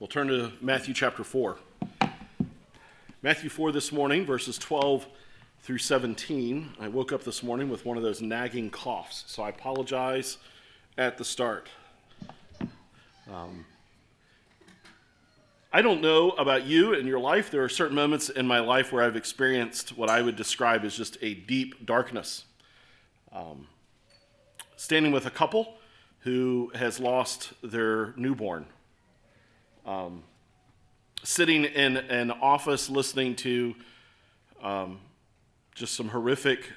We'll turn to Matthew chapter 4. Matthew 4 this morning, verses 12 through 17. I woke up this morning with one of those nagging coughs, so I apologize at the start. Um, I don't know about you and your life. There are certain moments in my life where I've experienced what I would describe as just a deep darkness. Um, standing with a couple who has lost their newborn um, sitting in an office listening to um, just some horrific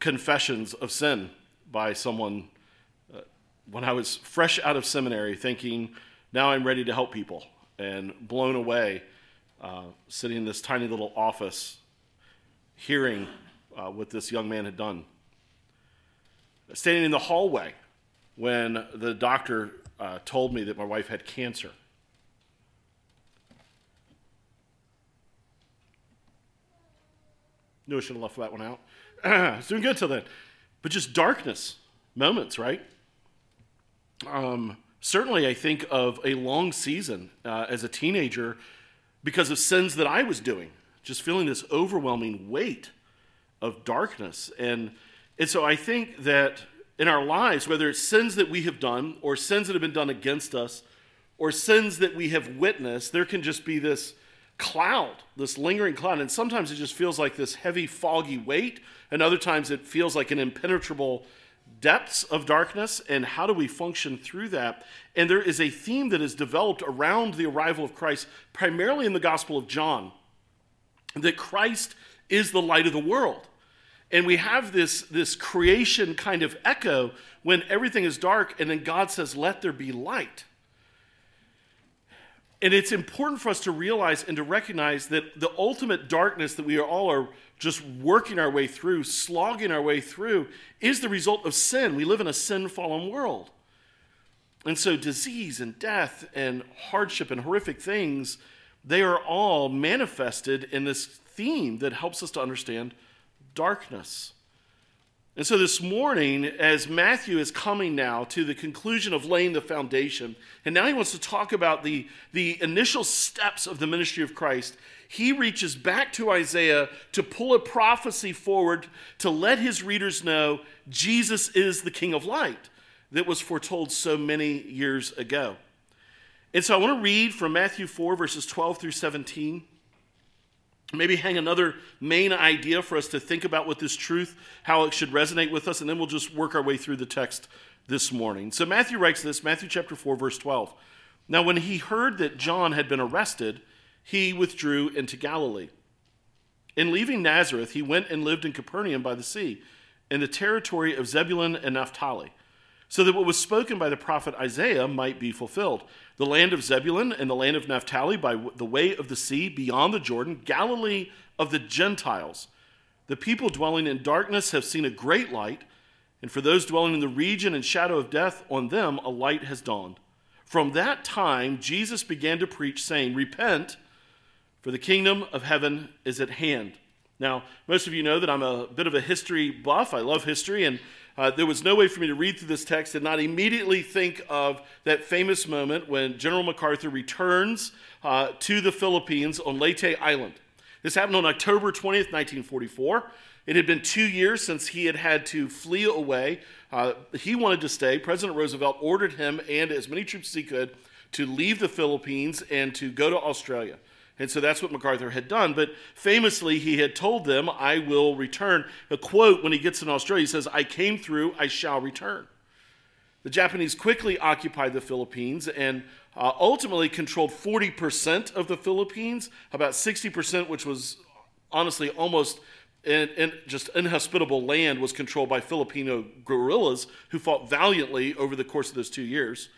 confessions of sin by someone uh, when I was fresh out of seminary, thinking, now I'm ready to help people, and blown away, uh, sitting in this tiny little office, hearing uh, what this young man had done. Standing in the hallway when the doctor uh, told me that my wife had cancer Knew I should have left that one out. it's doing good till then. But just darkness moments, right? Um, certainly, I think of a long season uh, as a teenager because of sins that I was doing, just feeling this overwhelming weight of darkness. And, and so I think that in our lives, whether it's sins that we have done or sins that have been done against us or sins that we have witnessed, there can just be this cloud, this lingering cloud. And sometimes it just feels like this heavy, foggy weight, and other times it feels like an impenetrable depths of darkness. And how do we function through that? And there is a theme that is developed around the arrival of Christ, primarily in the Gospel of John, that Christ is the light of the world. And we have this, this creation kind of echo when everything is dark, and then God says, Let there be light. And it's important for us to realize and to recognize that the ultimate darkness that we are all are just working our way through, slogging our way through, is the result of sin. We live in a sin fallen world. And so, disease and death and hardship and horrific things, they are all manifested in this theme that helps us to understand darkness. And so this morning, as Matthew is coming now to the conclusion of laying the foundation, and now he wants to talk about the, the initial steps of the ministry of Christ, he reaches back to Isaiah to pull a prophecy forward to let his readers know Jesus is the King of Light that was foretold so many years ago. And so I want to read from Matthew 4, verses 12 through 17 maybe hang another main idea for us to think about with this truth, how it should resonate with us, and then we'll just work our way through the text this morning. So Matthew writes this, Matthew chapter 4, verse 12. Now, when he heard that John had been arrested, he withdrew into Galilee. In leaving Nazareth, he went and lived in Capernaum by the sea, in the territory of Zebulun and Naphtali so that what was spoken by the prophet Isaiah might be fulfilled. The land of Zebulun and the land of Naphtali by the way of the sea beyond the Jordan, Galilee of the Gentiles. The people dwelling in darkness have seen a great light, and for those dwelling in the region and shadow of death, on them a light has dawned. From that time, Jesus began to preach, saying, Repent, for the kingdom of heaven is at hand. Now, most of you know that I'm a bit of a history buff. I love history, and uh, there was no way for me to read through this text and not immediately think of that famous moment when General MacArthur returns uh, to the Philippines on Leyte Island. This happened on October 20th, 1944. It had been two years since he had had to flee away. Uh, he wanted to stay. President Roosevelt ordered him and as many troops as he could to leave the Philippines and to go to Australia. And so that's what MacArthur had done. But famously, he had told them, I will return. A quote when he gets in Australia, he says, I came through, I shall return. The Japanese quickly occupied the Philippines and uh, ultimately controlled 40% of the Philippines, about 60%, which was honestly almost just inhospitable land, was controlled by Filipino guerrillas who fought valiantly over the course of those two years.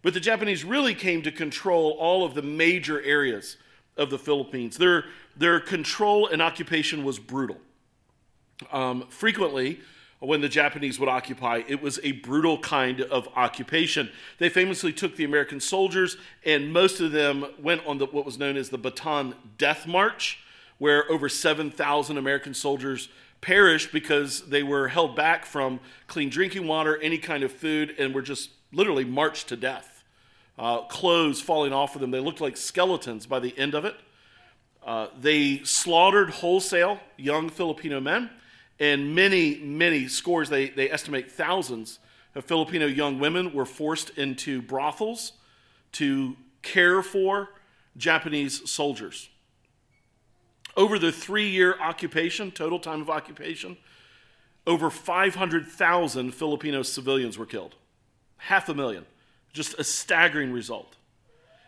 But the Japanese really came to control all of the major areas of the Philippines. Their, their control and occupation was brutal. Um, frequently, when the Japanese would occupy, it was a brutal kind of occupation. They famously took the American soldiers, and most of them went on the, what was known as the Bataan Death March, where over 7,000 American soldiers perished because they were held back from clean drinking water, any kind of food, and were just literally marched to death uh, clothes falling off of them. They looked like skeletons by the end of it. Uh, they slaughtered wholesale young Filipino men, and many, many scores, they, they estimate thousands of Filipino young women were forced into brothels to care for Japanese soldiers. Over the three year occupation, total time of occupation, over 500,000 Filipino civilians were killed. Half a million. Just a staggering result.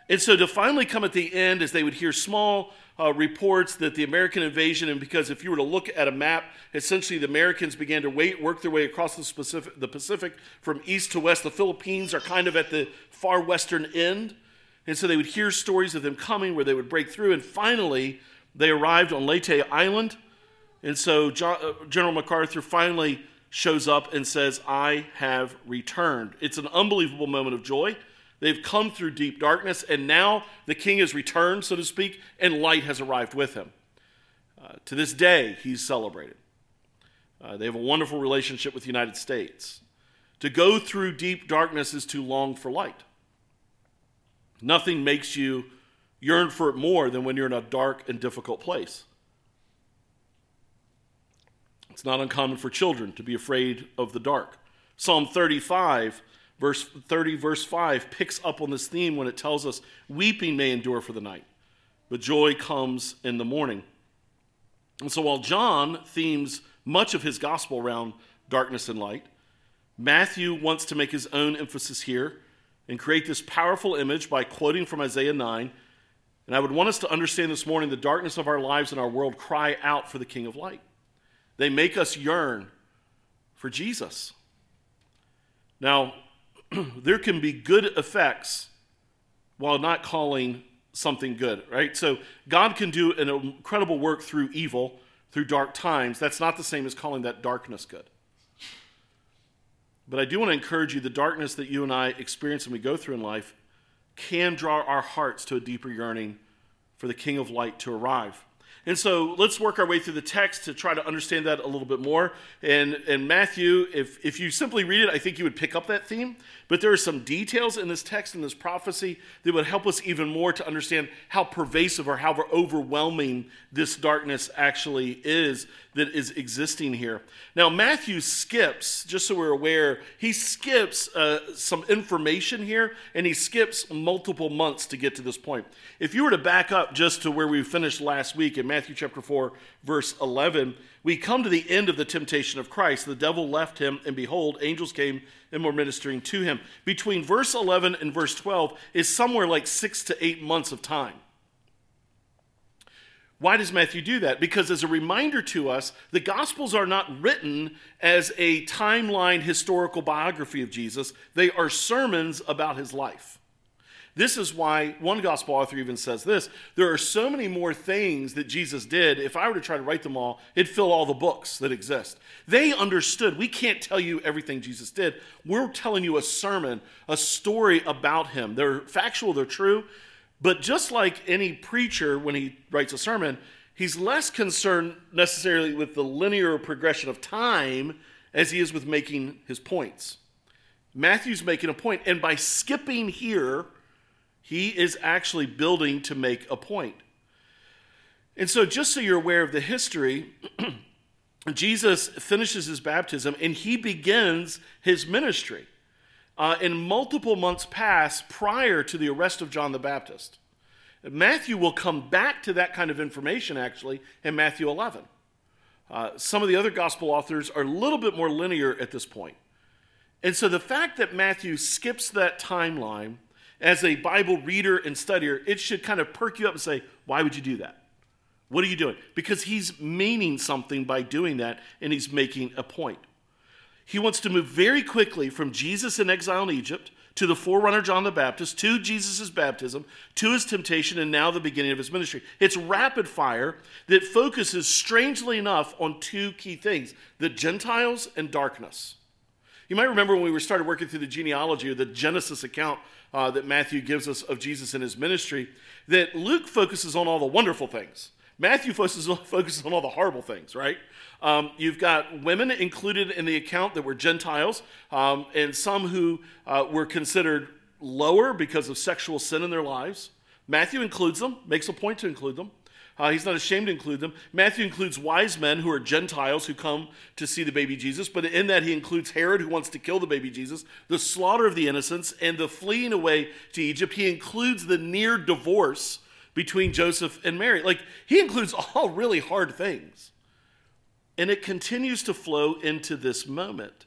And so to finally come at the end, as they would hear small uh, reports that the American invasion, and because if you were to look at a map, essentially the Americans began to wait, work their way across the Pacific, the Pacific from east to west. The Philippines are kind of at the far western end. And so they would hear stories of them coming where they would break through. And finally, they arrived on Leyte Island. And so John, uh, General MacArthur finally shows up and says, I have returned. It's an unbelievable moment of joy. They've come through deep darkness, and now the king has returned, so to speak, and light has arrived with him. Uh, to this day, he's celebrated. Uh, they have a wonderful relationship with the United States. To go through deep darkness is to long for light. Nothing makes you yearn for it more than when you're in a dark and difficult place. It's not uncommon for children to be afraid of the dark. Psalm 35 verse 30 verse 5 picks up on this theme when it tells us weeping may endure for the night but joy comes in the morning. And so while john themes much of his gospel around darkness and light matthew wants to make his own emphasis here and create this powerful image by quoting from isaiah 9 and i would want us to understand this morning the darkness of our lives and our world cry out for the king of light they make us yearn for jesus now there can be good effects while not calling something good, right? So God can do an incredible work through evil, through dark times. That's not the same as calling that darkness good. But I do want to encourage you the darkness that you and I experience and we go through in life can draw our hearts to a deeper yearning for the King of Light to arrive. And so let's work our way through the text to try to understand that a little bit more. And, and Matthew, if, if you simply read it, I think you would pick up that theme. But there are some details in this text and this prophecy that would help us even more to understand how pervasive or how overwhelming this darkness actually is that is existing here. Now, Matthew skips, just so we're aware, he skips uh, some information here and he skips multiple months to get to this point. If you were to back up just to where we finished last week in Matthew chapter 4, verse 11, we come to the end of the temptation of Christ. The devil left him, and behold, angels came and were ministering to him. Between verse 11 and verse 12 is somewhere like six to eight months of time. Why does Matthew do that? Because, as a reminder to us, the Gospels are not written as a timeline historical biography of Jesus, they are sermons about his life. This is why one gospel author even says this there are so many more things that Jesus did. If I were to try to write them all, it'd fill all the books that exist. They understood. We can't tell you everything Jesus did. We're telling you a sermon, a story about him. They're factual, they're true, but just like any preacher, when he writes a sermon, he's less concerned necessarily with the linear progression of time as he is with making his points. Matthew's making a point, and by skipping here, he is actually building to make a point. And so, just so you're aware of the history, Jesus finishes his baptism and he begins his ministry uh, and multiple months pass prior to the arrest of John the Baptist. Matthew will come back to that kind of information actually in Matthew 11. Uh, some of the other gospel authors are a little bit more linear at this point. And so the fact that Matthew skips that timeline as a Bible reader and studier, it should kind of perk you up and say, why would you do that? What are you doing? Because he's meaning something by doing that and he's making a point. He wants to move very quickly from Jesus in exile in Egypt to the forerunner John the Baptist, to Jesus' baptism, to his temptation, and now the beginning of his ministry. It's rapid fire that focuses, strangely enough, on two key things the Gentiles and darkness. You might remember when we started working through the genealogy or the Genesis account uh, that Matthew gives us of Jesus and his ministry, that Luke focuses on all the wonderful things. Matthew focuses on, focuses on all the horrible things, right? Um, you've got women included in the account that were Gentiles, um, and some who uh, were considered lower because of sexual sin in their lives. Matthew includes them, makes a point to include them. Uh, he's not ashamed to include them. Matthew includes wise men who are Gentiles who come to see the baby Jesus, but in that he includes Herod who wants to kill the baby Jesus, the slaughter of the innocents, and the fleeing away to Egypt. He includes the near divorce between Joseph and Mary. Like, he includes all really hard things. And it continues to flow into this moment.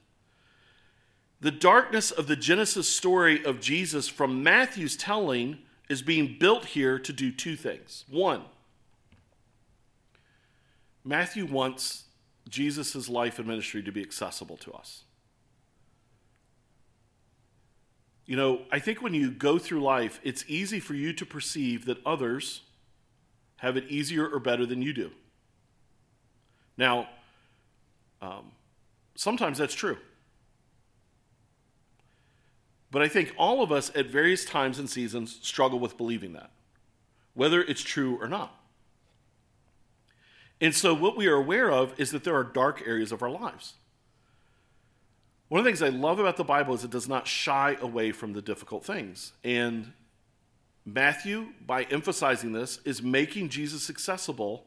The darkness of the Genesis story of Jesus from Matthew's telling is being built here to do two things. One, Matthew wants Jesus' life and ministry to be accessible to us. You know, I think when you go through life, it's easy for you to perceive that others have it easier or better than you do. Now, um, sometimes that's true. But I think all of us at various times and seasons struggle with believing that, whether it's true or not. And so, what we are aware of is that there are dark areas of our lives. One of the things I love about the Bible is it does not shy away from the difficult things. And Matthew, by emphasizing this, is making Jesus accessible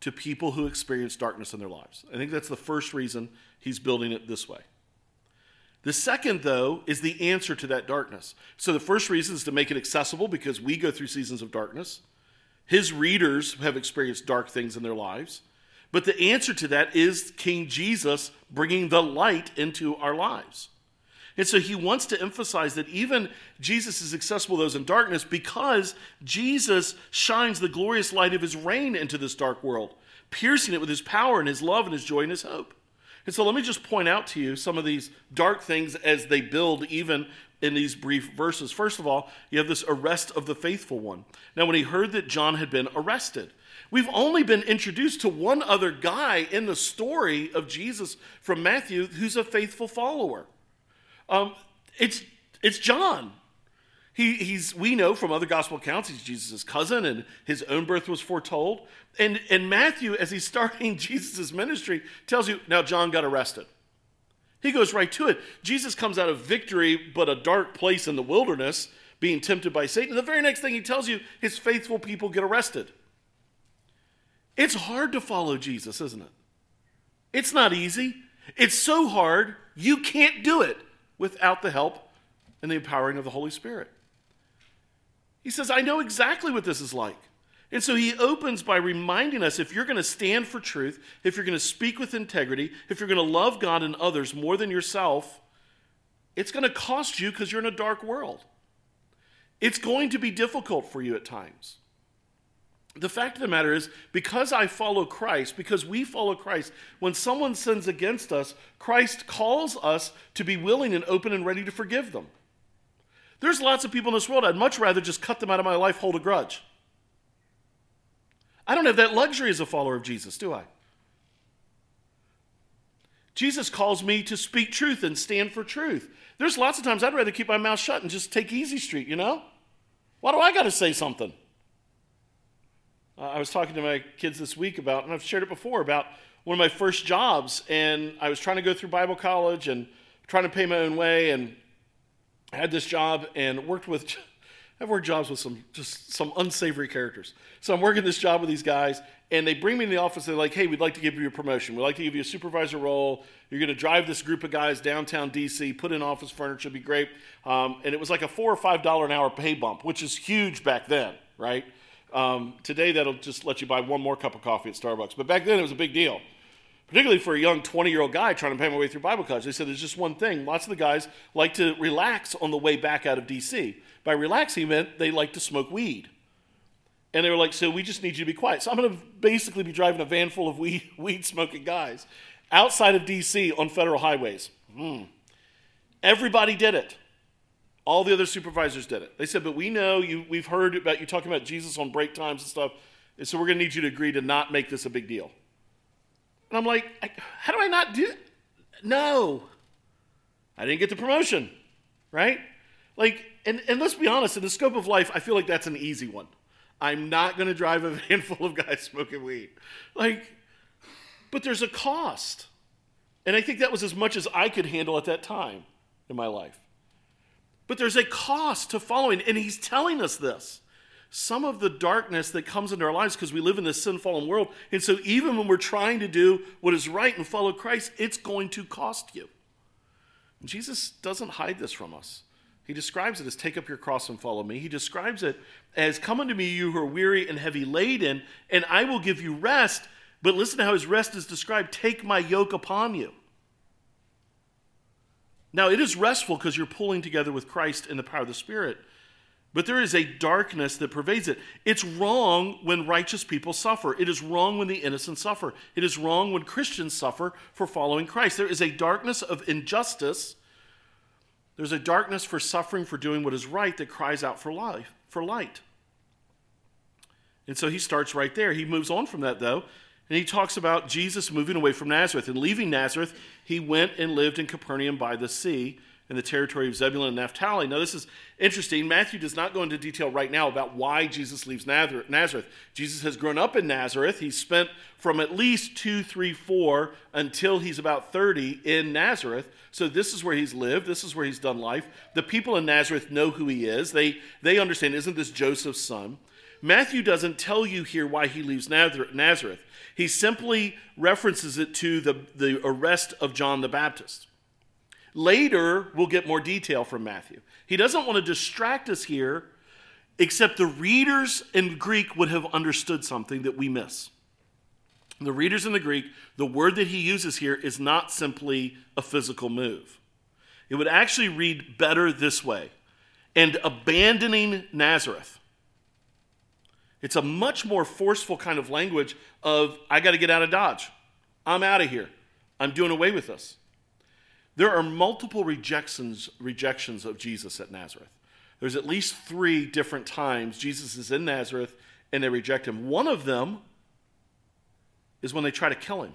to people who experience darkness in their lives. I think that's the first reason he's building it this way. The second, though, is the answer to that darkness. So the first reason is to make it accessible because we go through seasons of darkness. His readers have experienced dark things in their lives. But the answer to that is King Jesus bringing the light into our lives. And so he wants to emphasize that even Jesus is accessible to those in darkness because Jesus shines the glorious light of his reign into this dark world, piercing it with his power and his love and his joy and his hope. And so let me just point out to you some of these dark things as they build even in these brief verses. First of all, you have this arrest of the faithful one. Now, when he heard that John had been arrested, we've only been introduced to one other guy in the story of Jesus from Matthew who's a faithful follower. Um, it's, it's John. He, he's, we know from other gospel accounts, he's Jesus' cousin and his own birth was foretold. And, and Matthew, as he's starting Jesus' ministry, tells you, now John got arrested. He goes right to it. Jesus comes out of victory, but a dark place in the wilderness, being tempted by Satan. The very next thing he tells you, his faithful people get arrested. It's hard to follow Jesus, isn't it? It's not easy. It's so hard, you can't do it without the help and the empowering of the Holy Spirit. He says, I know exactly what this is like. And so he opens by reminding us if you're going to stand for truth, if you're going to speak with integrity, if you're going to love God and others more than yourself, it's going to cost you because you're in a dark world. It's going to be difficult for you at times. The fact of the matter is, because I follow Christ, because we follow Christ, when someone sins against us, Christ calls us to be willing and open and ready to forgive them. There's lots of people in this world, I'd much rather just cut them out of my life, hold a grudge. I don't have that luxury as a follower of Jesus, do I? Jesus calls me to speak truth and stand for truth. There's lots of times I'd rather keep my mouth shut and just take easy street, you know? Why do I got to say something? Uh, I was talking to my kids this week about, and I've shared it before, about one of my first jobs, and I was trying to go through Bible college and trying to pay my own way, and I had this job and worked with I've worked jobs with some just some unsavory characters. So I'm working this job with these guys, and they bring me in the office. They're like, "Hey, we'd like to give you a promotion. We'd like to give you a supervisor role. You're going to drive this group of guys downtown DC, put in office furniture, it'd be great." Um, and it was like a four or five dollar an hour pay bump, which is huge back then, right? Um, today that'll just let you buy one more cup of coffee at Starbucks, but back then it was a big deal particularly for a young 20 year old guy trying to pay my way through Bible college. They said there's just one thing. Lots of the guys like to relax on the way back out of DC. By relaxing meant they like to smoke weed. And they were like, so we just need you to be quiet. So I'm going to basically be driving a van full of weed, weed smoking guys outside of DC on federal highways. Hmm. Everybody did it. All the other supervisors did it. They said, but we know you, we've heard about you talking about Jesus on break times and stuff. And so we're going to need you to agree to not make this a big deal. And I'm like, how do I not do it? No. I didn't get the promotion, right? Like, and, and let's be honest, in the scope of life, I feel like that's an easy one. I'm not going to drive a van full of guys smoking weed. Like, but there's a cost. And I think that was as much as I could handle at that time in my life. But there's a cost to following, and he's telling us this. Some of the darkness that comes into our lives because we live in this sin fallen world. And so, even when we're trying to do what is right and follow Christ, it's going to cost you. And Jesus doesn't hide this from us. He describes it as take up your cross and follow me. He describes it as come unto me, you who are weary and heavy laden, and I will give you rest. But listen to how his rest is described take my yoke upon you. Now, it is restful because you're pulling together with Christ in the power of the Spirit, but there is a darkness that pervades it. It's wrong when righteous people suffer. It is wrong when the innocent suffer. It is wrong when Christians suffer for following Christ. There is a darkness of injustice. There's a darkness for suffering for doing what is right that cries out for life, for light. And so he starts right there. He moves on from that, though, and he talks about Jesus moving away from Nazareth. And leaving Nazareth, he went and lived in Capernaum by the sea in the territory of Zebulun and Naphtali. Now, this is interesting. Matthew does not go into detail right now about why Jesus leaves Nazareth. Jesus has grown up in Nazareth. He's spent from at least two, three, four until he's about 30 in Nazareth. So, this is where he's lived. This is where he's done life. The people in Nazareth know who he is. They, they understand, isn't this Joseph's son? Matthew doesn't tell you here why he leaves Nazareth. He simply references it to the, the arrest of John the Baptist. Later, we'll get more detail from Matthew. He doesn't want to distract us here, except the readers in Greek would have understood something that we miss. The readers in the Greek, the word that he uses here is not simply a physical move. It would actually read better this way and abandoning Nazareth. It's a much more forceful kind of language of, I got to get out of Dodge. I'm out of here. I'm doing away with this. There are multiple rejections, rejections of Jesus at Nazareth. There's at least three different times Jesus is in Nazareth and they reject him. One of them is when they try to kill him.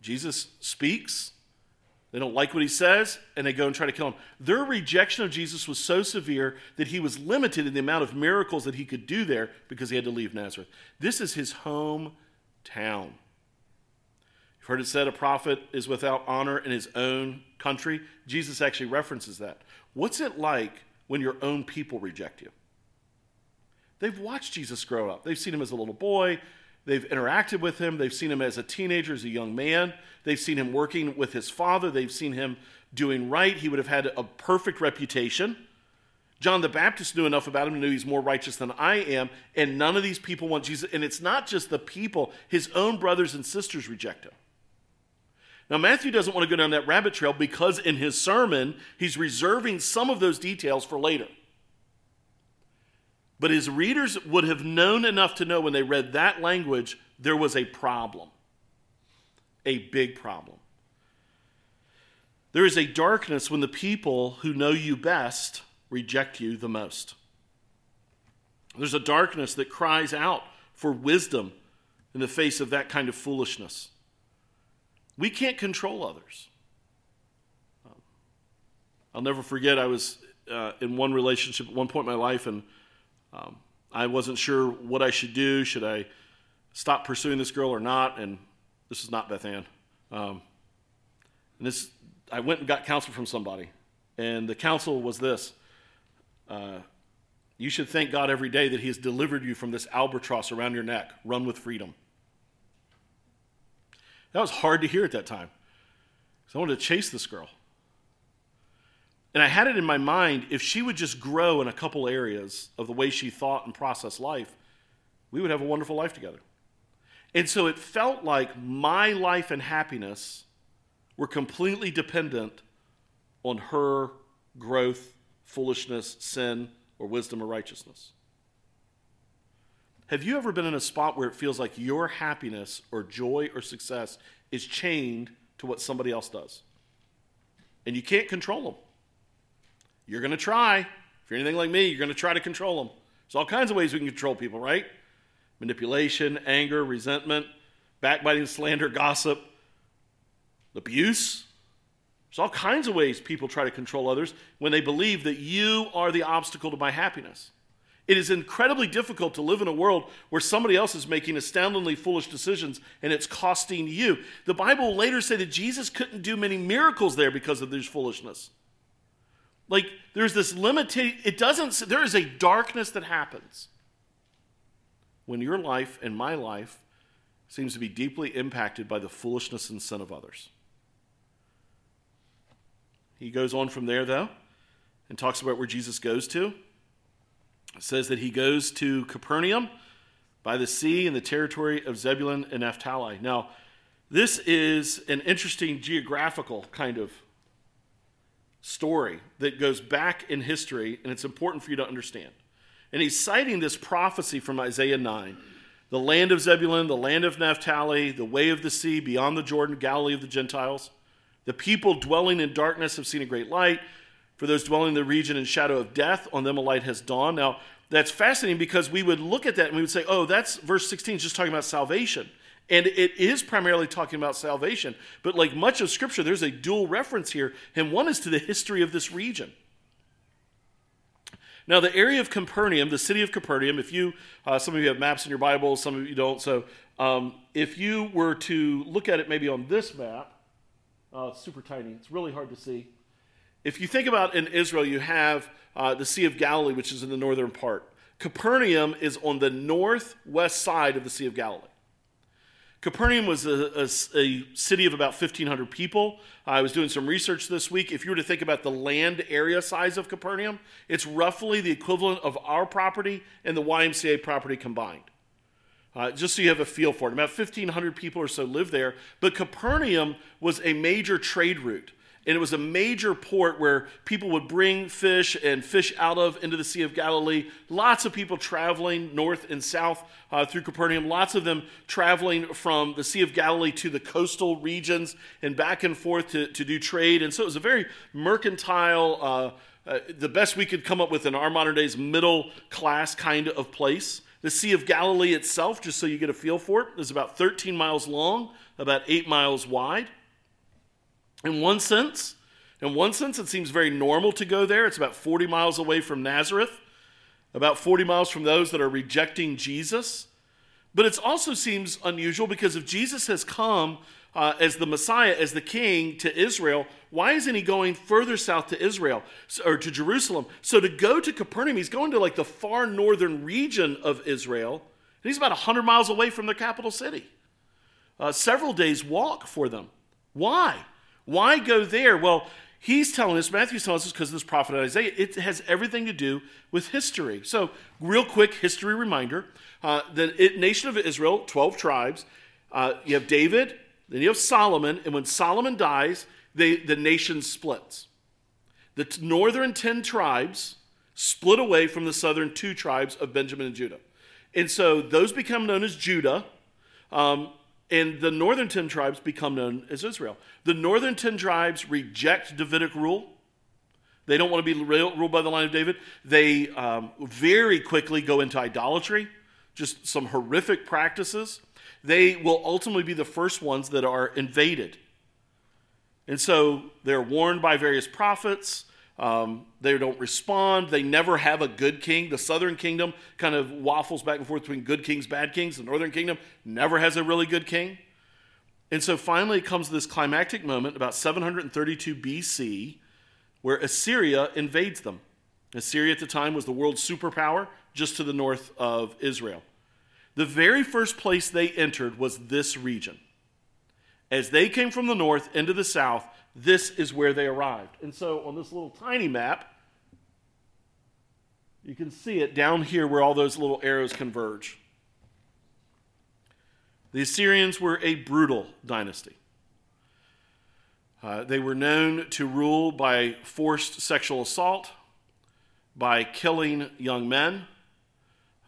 Jesus speaks, they don't like what he says, and they go and try to kill him. Their rejection of Jesus was so severe that he was limited in the amount of miracles that he could do there because he had to leave Nazareth. This is his hometown. You've heard it said a prophet is without honor in his own country. Jesus actually references that. What's it like when your own people reject you? They've watched Jesus grow up. They've seen him as a little boy. They've interacted with him. They've seen him as a teenager, as a young man. They've seen him working with his father. They've seen him doing right. He would have had a perfect reputation. John the Baptist knew enough about him to know he's more righteous than I am. And none of these people want Jesus. And it's not just the people, his own brothers and sisters reject him. Now, Matthew doesn't want to go down that rabbit trail because in his sermon, he's reserving some of those details for later. But his readers would have known enough to know when they read that language, there was a problem, a big problem. There is a darkness when the people who know you best reject you the most. There's a darkness that cries out for wisdom in the face of that kind of foolishness. We can't control others. I'll never forget, I was uh, in one relationship at one point in my life, and um, I wasn't sure what I should do. Should I stop pursuing this girl or not? And this is not Beth Ann. Um, and this, I went and got counsel from somebody, and the counsel was this: uh, You should thank God every day that He has delivered you from this albatross around your neck. Run with freedom. That was hard to hear at that time, because I wanted to chase this girl. And I had it in my mind if she would just grow in a couple areas of the way she thought and processed life, we would have a wonderful life together. And so it felt like my life and happiness were completely dependent on her growth, foolishness, sin, or wisdom or righteousness. Have you ever been in a spot where it feels like your happiness or joy or success is chained to what somebody else does? And you can't control them. You're going to try. If you're anything like me, you're going to try to control them. There's all kinds of ways we can control people, right? Manipulation, anger, resentment, backbiting, slander, gossip, abuse. There's all kinds of ways people try to control others when they believe that you are the obstacle to my happiness. It is incredibly difficult to live in a world where somebody else is making astoundingly foolish decisions and it's costing you. The Bible will later say that Jesus couldn't do many miracles there because of this foolishness. Like there's this limitation, it doesn't, there is a darkness that happens when your life and my life seems to be deeply impacted by the foolishness and sin of others. He goes on from there, though, and talks about where Jesus goes to. It says that he goes to Capernaum by the sea in the territory of Zebulun and Naphtali. Now, this is an interesting geographical kind of story that goes back in history, and it's important for you to understand. And he's citing this prophecy from Isaiah 9 the land of Zebulun, the land of Naphtali, the way of the sea, beyond the Jordan, Galilee of the Gentiles. The people dwelling in darkness have seen a great light. For those dwelling in the region and shadow of death, on them a light has dawned. Now, that's fascinating because we would look at that and we would say, oh, that's verse 16 is just talking about salvation. And it is primarily talking about salvation. But like much of Scripture, there's a dual reference here, and one is to the history of this region. Now, the area of Capernaum, the city of Capernaum, if you, uh, some of you have maps in your Bible, some of you don't. So um, if you were to look at it maybe on this map, uh, it's super tiny, it's really hard to see. If you think about in Israel, you have uh, the Sea of Galilee, which is in the northern part. Capernaum is on the northwest side of the Sea of Galilee. Capernaum was a, a, a, city of about 1,500 people. I was doing some research this week. If you were to think about the land area size of Capernaum, it's roughly the equivalent of our property and the YMCA property combined. Uh, just so you have a feel for it. About 1,500 people or so live there. But Capernaum was a major trade route and it was a major port where people would bring fish and fish out of into the Sea of Galilee. Lots of people traveling north and south uh, through Capernaum, lots of them traveling from the Sea of Galilee to the coastal regions and back and forth to, to do trade. And so it was a very mercantile, uh, uh, the best we could come up with in our modern days, middle class kind of place. The Sea of Galilee itself, just so you get a feel for it, is about 13 miles long, about 8 miles wide. In one sense, in one sense, it seems very normal to go there. It's about 40 miles away from Nazareth, about 40 miles from those that are rejecting Jesus. But it also seems unusual because if Jesus has come uh, as the Messiah, as the King to Israel, why isn't he going further south to Israel or to Jerusalem? So to go to Capernaum, he's going to like the far northern region of Israel, and he's about 100 miles away from the capital city. Uh, several days' walk for them. Why? Why go there? Well, he's telling us, Matthew's telling us because of this prophet Isaiah, it has everything to do with history. So, real quick history reminder uh, the nation of Israel, 12 tribes, uh, you have David, then you have Solomon, and when Solomon dies, they, the nation splits. The northern 10 tribes split away from the southern two tribes of Benjamin and Judah. And so those become known as Judah. Um, and the northern 10 tribes become known as Israel. The northern 10 tribes reject Davidic rule. They don't want to be ruled by the line of David. They um, very quickly go into idolatry, just some horrific practices. They will ultimately be the first ones that are invaded. And so they're warned by various prophets. Um, they don't respond. They never have a good king. The southern kingdom kind of waffles back and forth between good kings, bad kings. The northern kingdom never has a really good king. And so finally comes this climactic moment about 732 BC where Assyria invades them. Assyria at the time was the world's superpower just to the north of Israel. The very first place they entered was this region. As they came from the north into the south, this is where they arrived. And so on this little tiny map, you can see it down here where all those little arrows converge. The Assyrians were a brutal dynasty. Uh, they were known to rule by forced sexual assault, by killing young men.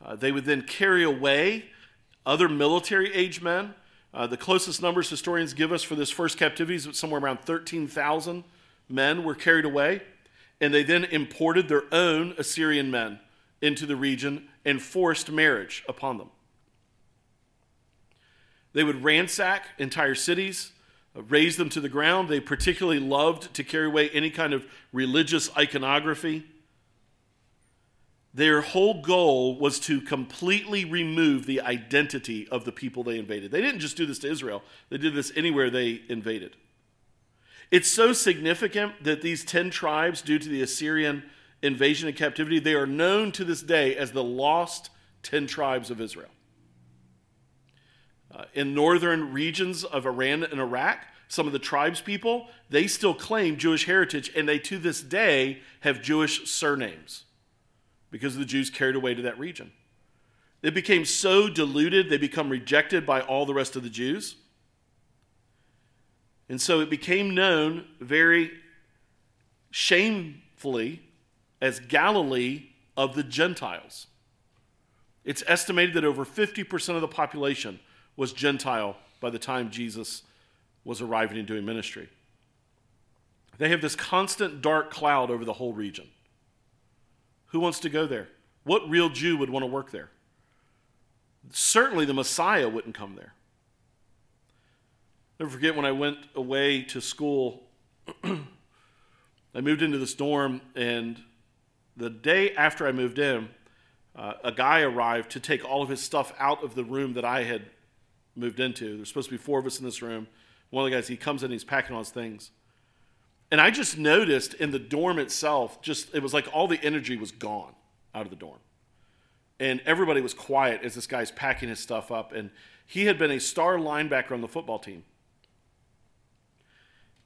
Uh, they would then carry away other military age men uh, the closest numbers historians give us for this first captivity is somewhere around 13,000 men were carried away, and they then imported their own Assyrian men into the region and forced marriage upon them. They would ransack entire cities, uh, raze them to the ground. They particularly loved to carry away any kind of religious iconography their whole goal was to completely remove the identity of the people they invaded. They didn't just do this to Israel, they did this anywhere they invaded. It's so significant that these 10 tribes, due to the Assyrian invasion and captivity, they are known to this day as the lost 10 tribes of Israel. Uh, in northern regions of Iran and Iraq, some of the tribes people, they still claim Jewish heritage, and they to this day have Jewish surnames because the Jews carried away to that region. They became so diluted, they become rejected by all the rest of the Jews. And so it became known very shamefully as Galilee of the Gentiles. It's estimated that over 50% of the population was Gentile by the time Jesus was arriving and doing ministry. They have this constant dark cloud over the whole region. Who wants to go there? What real Jew would want to work there? Certainly the Messiah wouldn't come there. Never forget when I went away to school, I moved into this dorm, and the day after I moved in, uh, a guy arrived to take all of his stuff out of the room that I had moved into. There's supposed to be four of us in this room. One of the guys, he comes in, he's packing all his things. And I just noticed in the dorm itself, just it was like all the energy was gone out of the dorm. And everybody was quiet as this guy's packing his stuff up. And he had been a star linebacker on the football team.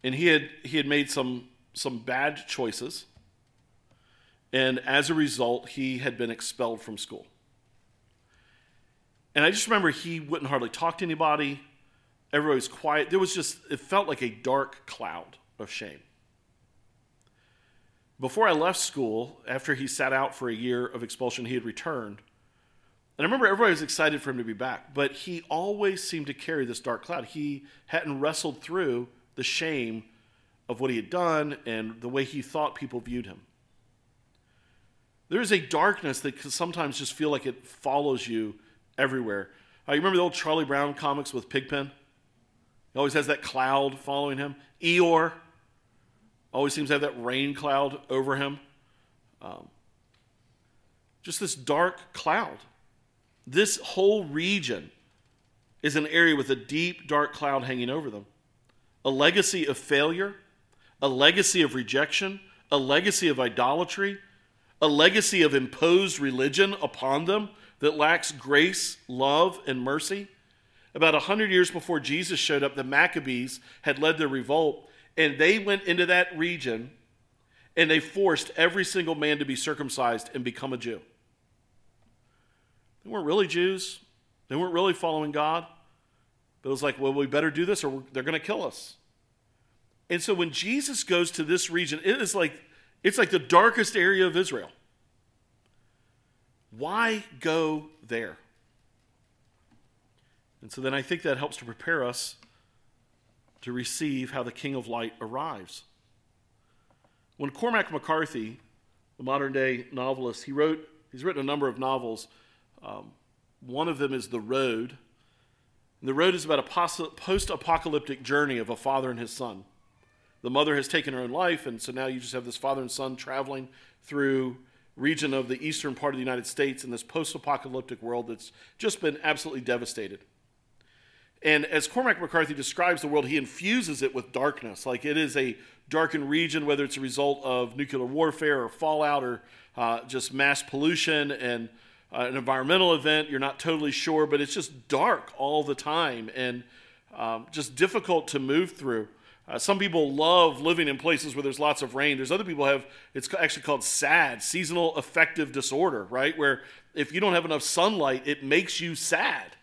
And he had he had made some some bad choices. And as a result, he had been expelled from school. And I just remember he wouldn't hardly talk to anybody. Everybody was quiet. There was just, it felt like a dark cloud of shame. Before I left school, after he sat out for a year of expulsion, he had returned. And I remember everybody was excited for him to be back, but he always seemed to carry this dark cloud. He hadn't wrestled through the shame of what he had done and the way he thought people viewed him. There is a darkness that can sometimes just feel like it follows you everywhere. Uh, you remember the old Charlie Brown comics with Pigpen? He always has that cloud following him. Eeyore always seems to have that rain cloud over him. Um, just this dark cloud. This whole region is an area with a deep, dark cloud hanging over them. A legacy of failure, a legacy of rejection, a legacy of idolatry, a legacy of imposed religion upon them that lacks grace, love, and mercy. About 100 years before Jesus showed up, the Maccabees had led their revolt, and they went into that region and they forced every single man to be circumcised and become a Jew. They weren't really Jews, they weren't really following God. But it was like, well, we better do this or they're going to kill us. And so when Jesus goes to this region, it is like it's like the darkest area of Israel. Why go there? And so then I think that helps to prepare us to receive how the King of Light arrives. When Cormac McCarthy, the modern day novelist, he wrote, he's written a number of novels. Um, one of them is The Road. And the Road is about a post apocalyptic journey of a father and his son. The mother has taken her own life, and so now you just have this father and son traveling through region of the eastern part of the United States in this post apocalyptic world that's just been absolutely devastated. And as Cormac McCarthy describes the world, he infuses it with darkness. Like it is a darkened region, whether it's a result of nuclear warfare or fallout or uh, just mass pollution and uh, an environmental event. You're not totally sure, but it's just dark all the time and um, just difficult to move through. Uh, some people love living in places where there's lots of rain. There's other people have it's actually called SAD, seasonal affective disorder, right? Where if you don't have enough sunlight, it makes you sad.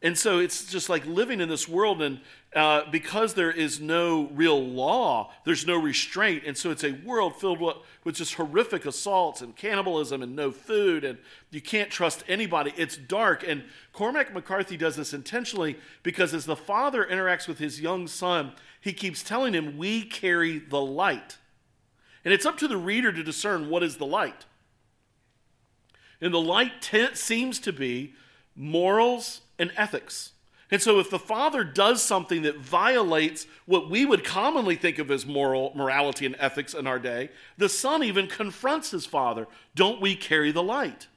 And so it's just like living in this world, and uh, because there is no real law, there's no restraint. And so it's a world filled with just horrific assaults and cannibalism and no food, and you can't trust anybody. It's dark. And Cormac McCarthy does this intentionally because as the father interacts with his young son, he keeps telling him, We carry the light. And it's up to the reader to discern what is the light. And the light t- seems to be morals and ethics. And so if the father does something that violates what we would commonly think of as moral morality and ethics in our day, the son even confronts his father, "Don't we carry the light?"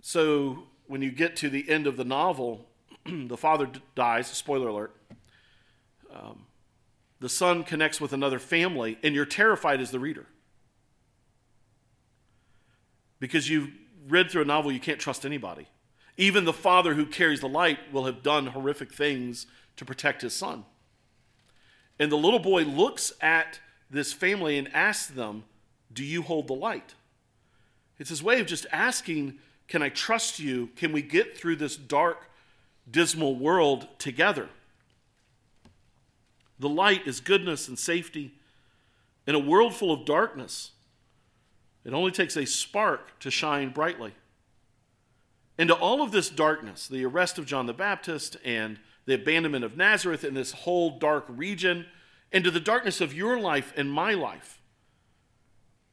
So when you get to the end of the novel, the father dies, spoiler alert. um, the son connects with another family, and you're terrified as the reader. Because you've read through a novel, you can't trust anybody. Even the father who carries the light will have done horrific things to protect his son. And the little boy looks at this family and asks them, Do you hold the light? It's his way of just asking, Can I trust you? Can we get through this dark, dismal world together? The light is goodness and safety. In a world full of darkness, it only takes a spark to shine brightly. Into all of this darkness, the arrest of John the Baptist and the abandonment of Nazareth in this whole dark region, into the darkness of your life and my life,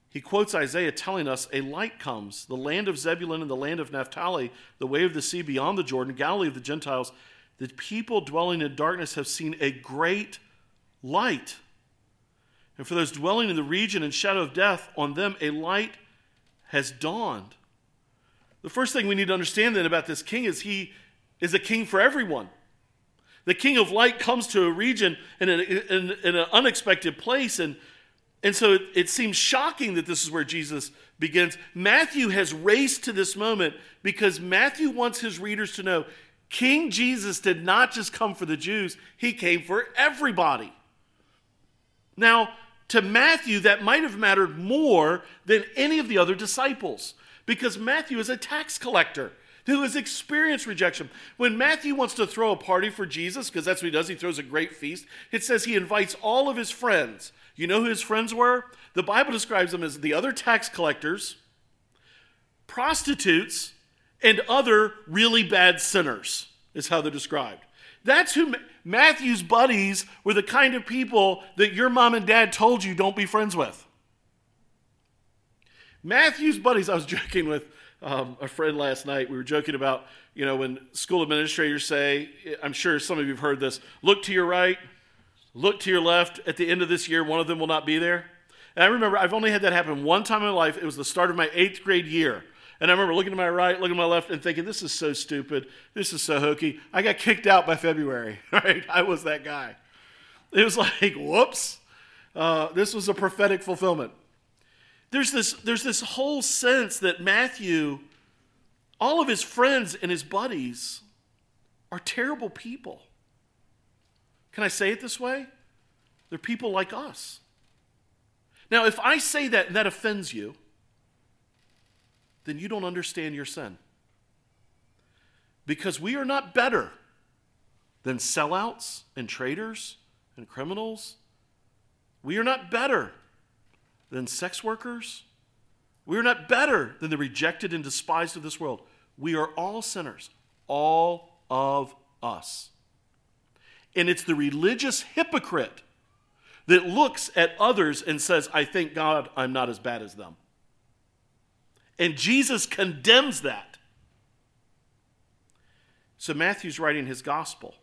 he quotes Isaiah telling us, A light comes, the land of Zebulun and the land of Naphtali, the way of the sea beyond the Jordan, Galilee of the Gentiles. The people dwelling in darkness have seen a great light. And for those dwelling in the region and shadow of death, on them a light has dawned. The first thing we need to understand then about this king is he is a king for everyone. The king of light comes to a region in an, in, in an unexpected place, and, and so it, it seems shocking that this is where Jesus begins. Matthew has raced to this moment because Matthew wants his readers to know King Jesus did not just come for the Jews, he came for everybody. Now, to Matthew, that might have mattered more than any of the other disciples because Matthew is a tax collector who has experienced rejection. When Matthew wants to throw a party for Jesus, because that's what he does, he throws a great feast, it says he invites all of his friends. You know who his friends were? The Bible describes them as the other tax collectors, prostitutes, and other really bad sinners, is how they're described. That's who Matthew's buddies were the kind of people that your mom and dad told you don't be friends with. Matthew's buddies, I was joking with um, a friend last night. We were joking about, you know, when school administrators say, I'm sure some of you have heard this look to your right, look to your left. At the end of this year, one of them will not be there. And I remember I've only had that happen one time in my life. It was the start of my eighth grade year. And I remember looking to my right, looking to my left, and thinking, this is so stupid. This is so hokey. I got kicked out by February, right? I was that guy. It was like, whoops. Uh, this was a prophetic fulfillment. There's this, there's this whole sense that Matthew, all of his friends and his buddies, are terrible people. Can I say it this way? They're people like us. Now, if I say that and that offends you, then you don't understand your sin. Because we are not better than sellouts and traitors and criminals. We are not better than sex workers. We are not better than the rejected and despised of this world. We are all sinners, all of us. And it's the religious hypocrite that looks at others and says, I thank God I'm not as bad as them. And Jesus condemns that. So Matthew's writing his gospel.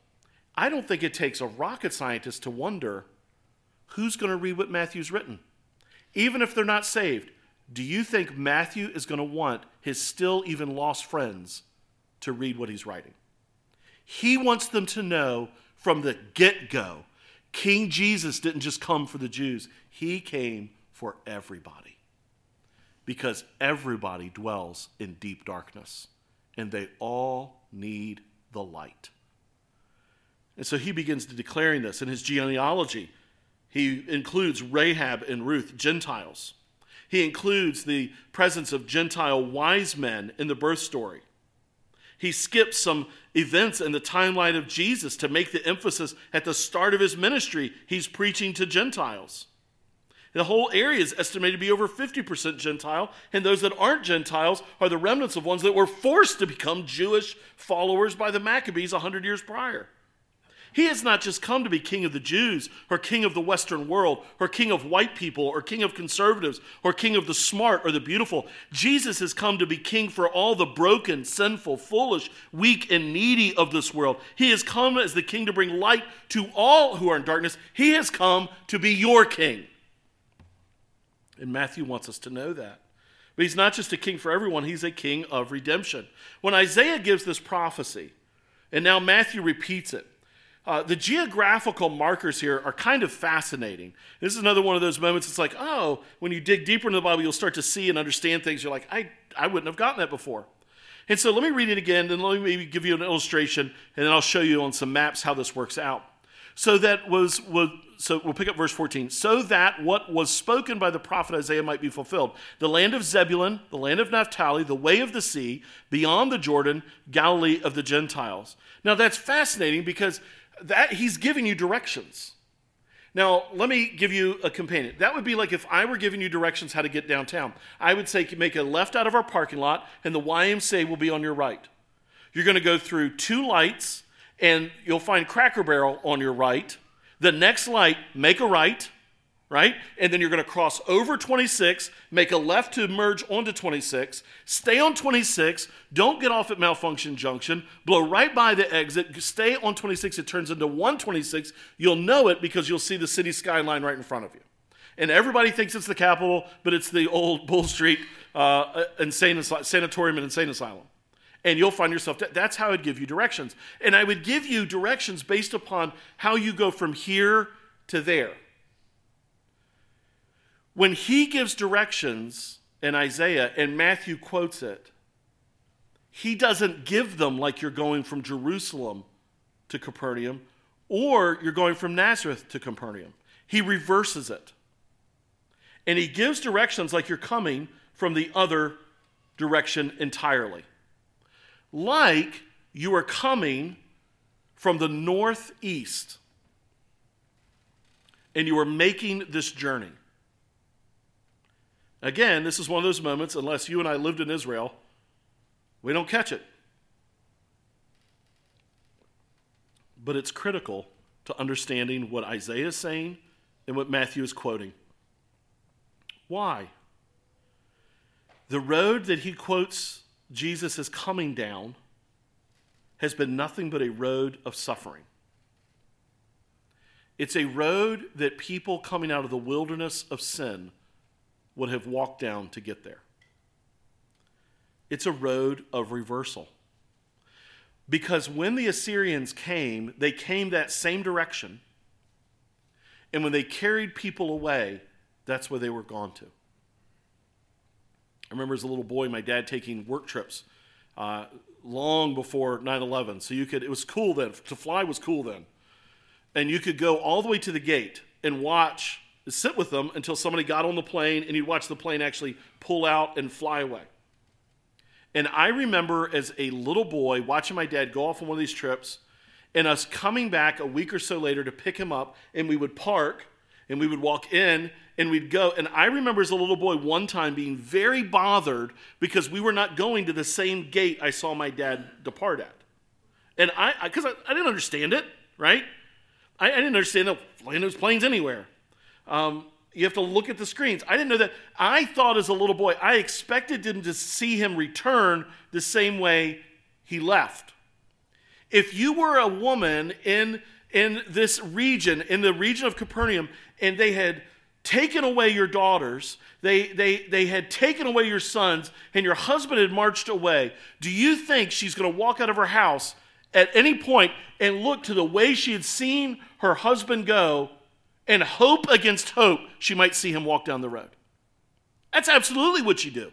I don't think it takes a rocket scientist to wonder who's going to read what Matthew's written. Even if they're not saved, do you think Matthew is going to want his still even lost friends to read what he's writing? He wants them to know from the get go King Jesus didn't just come for the Jews, he came for everybody because everybody dwells in deep darkness and they all need the light. And so he begins declaring this in his genealogy. He includes Rahab and Ruth, Gentiles. He includes the presence of Gentile wise men in the birth story. He skips some events in the timeline of Jesus to make the emphasis at the start of his ministry. He's preaching to Gentiles. The whole area is estimated to be over 50% Gentile, and those that aren't Gentiles are the remnants of ones that were forced to become Jewish followers by the Maccabees 100 years prior. He has not just come to be king of the Jews, or king of the Western world, or king of white people, or king of conservatives, or king of the smart or the beautiful. Jesus has come to be king for all the broken, sinful, foolish, weak, and needy of this world. He has come as the king to bring light to all who are in darkness. He has come to be your king. And Matthew wants us to know that. But he's not just a king for everyone, he's a king of redemption. When Isaiah gives this prophecy, and now Matthew repeats it, uh, the geographical markers here are kind of fascinating. This is another one of those moments. It's like, oh, when you dig deeper into the Bible, you'll start to see and understand things. You're like, I, I wouldn't have gotten that before. And so let me read it again, and let me maybe give you an illustration, and then I'll show you on some maps how this works out. So that was, was so we'll pick up verse 14. So that what was spoken by the prophet Isaiah might be fulfilled. The land of Zebulun, the land of Naphtali, the way of the sea, beyond the Jordan, Galilee of the Gentiles. Now that's fascinating because that he's giving you directions. Now, let me give you a companion. That would be like if I were giving you directions how to get downtown. I would say make a left out of our parking lot, and the YMCA will be on your right. You're going to go through two lights, and you'll find Cracker Barrel on your right. The next light, make a right, right? And then you're going to cross over 26, make a left to merge onto 26, stay on 26, don't get off at Malfunction Junction, blow right by the exit, stay on 26, it turns into 126. You'll know it because you'll see the city skyline right in front of you. And everybody thinks it's the Capitol, but it's the old Bull Street uh, insane sanatorium and insane asylum. And you'll find yourself, that's how I'd give you directions. And I would give you directions based upon how you go from here to there. When he gives directions in Isaiah and Matthew quotes it, he doesn't give them like you're going from Jerusalem to Capernaum or you're going from Nazareth to Capernaum. He reverses it. And he gives directions like you're coming from the other direction entirely. Like you are coming from the northeast and you are making this journey. Again, this is one of those moments, unless you and I lived in Israel, we don't catch it. But it's critical to understanding what Isaiah is saying and what Matthew is quoting. Why? The road that he quotes Jesus as coming down has been nothing but a road of suffering. It's a road that people coming out of the wilderness of sin would have walked down to get there. It's a road of reversal. Because when the Assyrians came, they came that same direction. And when they carried people away, that's where they were gone to. I remember as a little boy, my dad taking work trips uh, long before 9 11. So you could, it was cool then. To fly was cool then. And you could go all the way to the gate and watch sit with them until somebody got on the plane and you'd watch the plane actually pull out and fly away. And I remember as a little boy watching my dad go off on one of these trips and us coming back a week or so later to pick him up and we would park and we would walk in and we'd go. And I remember as a little boy one time being very bothered because we were not going to the same gate I saw my dad depart at. And I, because I, I, I, didn't understand it, right? I, I didn't understand that those planes anywhere. Um, you have to look at the screens. I didn't know that. I thought as a little boy, I expected him to see him return the same way he left. If you were a woman in, in this region, in the region of Capernaum, and they had taken away your daughters, they, they, they had taken away your sons, and your husband had marched away, do you think she's going to walk out of her house at any point and look to the way she had seen her husband go and hope against hope she might see him walk down the road. That's absolutely what you do.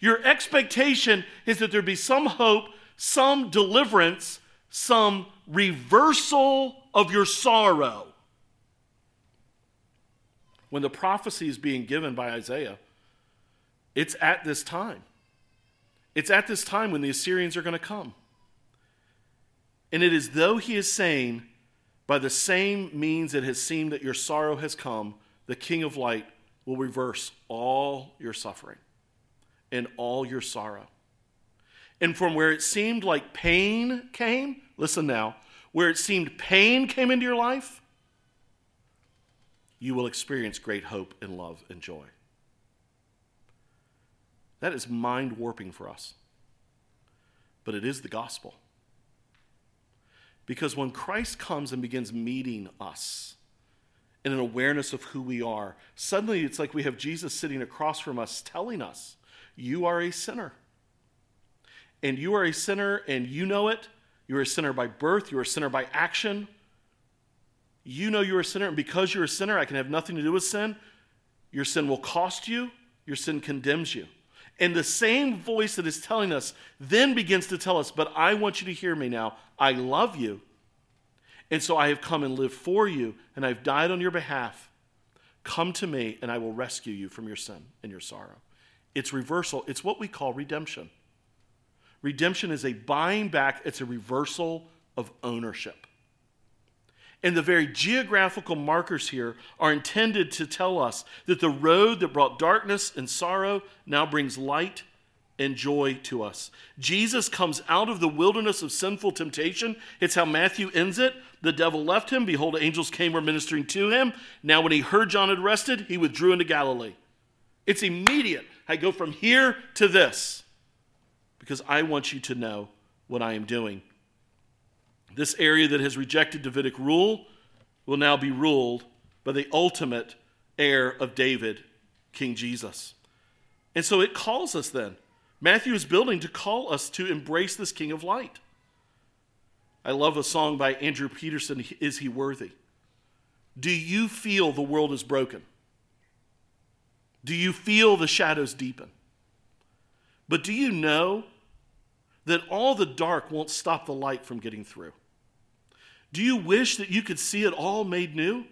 Your expectation is that there be some hope, some deliverance, some reversal of your sorrow. When the prophecy is being given by Isaiah, it's at this time. It's at this time when the Assyrians are going to come. And it is though he is saying, by the same means it has seemed that your sorrow has come, the King of light will reverse all your suffering and all your sorrow. And from where it seemed like pain came, listen now, where it seemed pain came into your life, you will experience great hope and love and joy. That is mind warping for us. But it is the gospel. Because when Christ comes and begins meeting us in an awareness of who we are, suddenly it's like we have Jesus sitting across from us telling us, You are a sinner. And you are a sinner and you know it. You're a sinner by birth, you're a sinner by action. You know you're a sinner, and because you're a sinner, I can have nothing to do with sin. Your sin will cost you, your sin condemns you. And the same voice that is telling us then begins to tell us, But I want you to hear me now. I love you. And so I have come and lived for you, and I've died on your behalf. Come to me, and I will rescue you from your sin and your sorrow. It's reversal, it's what we call redemption. Redemption is a buying back, it's a reversal of ownership. And the very geographical markers here are intended to tell us that the road that brought darkness and sorrow now brings light and joy to us. Jesus comes out of the wilderness of sinful temptation. It's how Matthew ends it. The devil left him. Behold, angels came were ministering to him. Now, when he heard John had rested, he withdrew into Galilee. It's immediate. I go from here to this because I want you to know what I am doing. This area that has rejected Davidic rule will now be ruled by the ultimate heir of David, King Jesus. And so it calls us then. Matthew is building to call us to embrace this King of Light. I love a song by Andrew Peterson, Is He Worthy? Do you feel the world is broken? Do you feel the shadows deepen? But do you know that all the dark won't stop the light from getting through? Do you wish that you could see it all made new?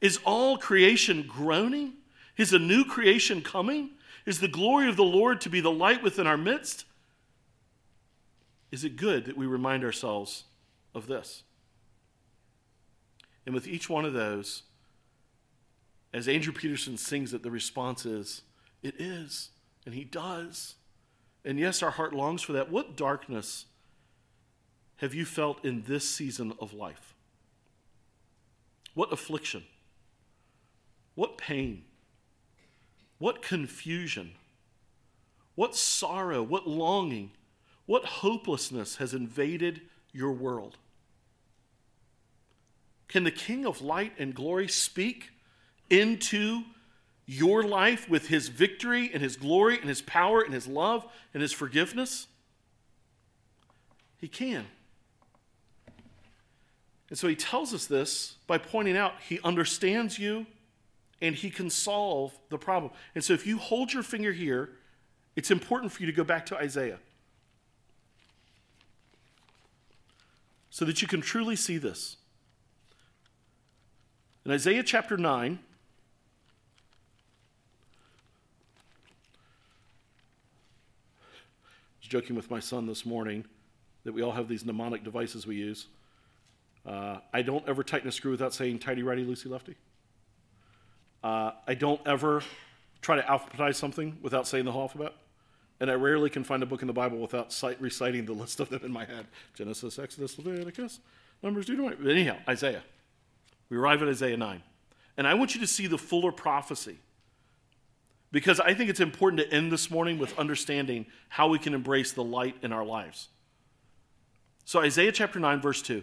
Is all creation groaning? Is a new creation coming? Is the glory of the Lord to be the light within our midst? Is it good that we remind ourselves of this? And with each one of those, as Andrew Peterson sings it, the response is, It is. And he does. And yes, our heart longs for that. What darkness have you felt in this season of life? What affliction? What pain? What confusion? What sorrow? What longing? What hopelessness has invaded your world? Can the King of light and glory speak into your life with his victory and his glory and his power and his love and his forgiveness? He can. And so he tells us this by pointing out he understands you and he can solve the problem. And so if you hold your finger here, it's important for you to go back to Isaiah so that you can truly see this. In Isaiah chapter 9, I was joking with my son this morning that we all have these mnemonic devices we use. Uh, I don't ever tighten a screw without saying tighty, righty, loosey, lefty. Uh, I don't ever try to alphabetize something without saying the whole alphabet. And I rarely can find a book in the Bible without cite, reciting the list of them in my head Genesis, Exodus, Leviticus, Numbers, Deuteronomy. But anyhow, Isaiah. We arrive at Isaiah 9. And I want you to see the fuller prophecy because I think it's important to end this morning with understanding how we can embrace the light in our lives. So, Isaiah chapter 9, verse 2.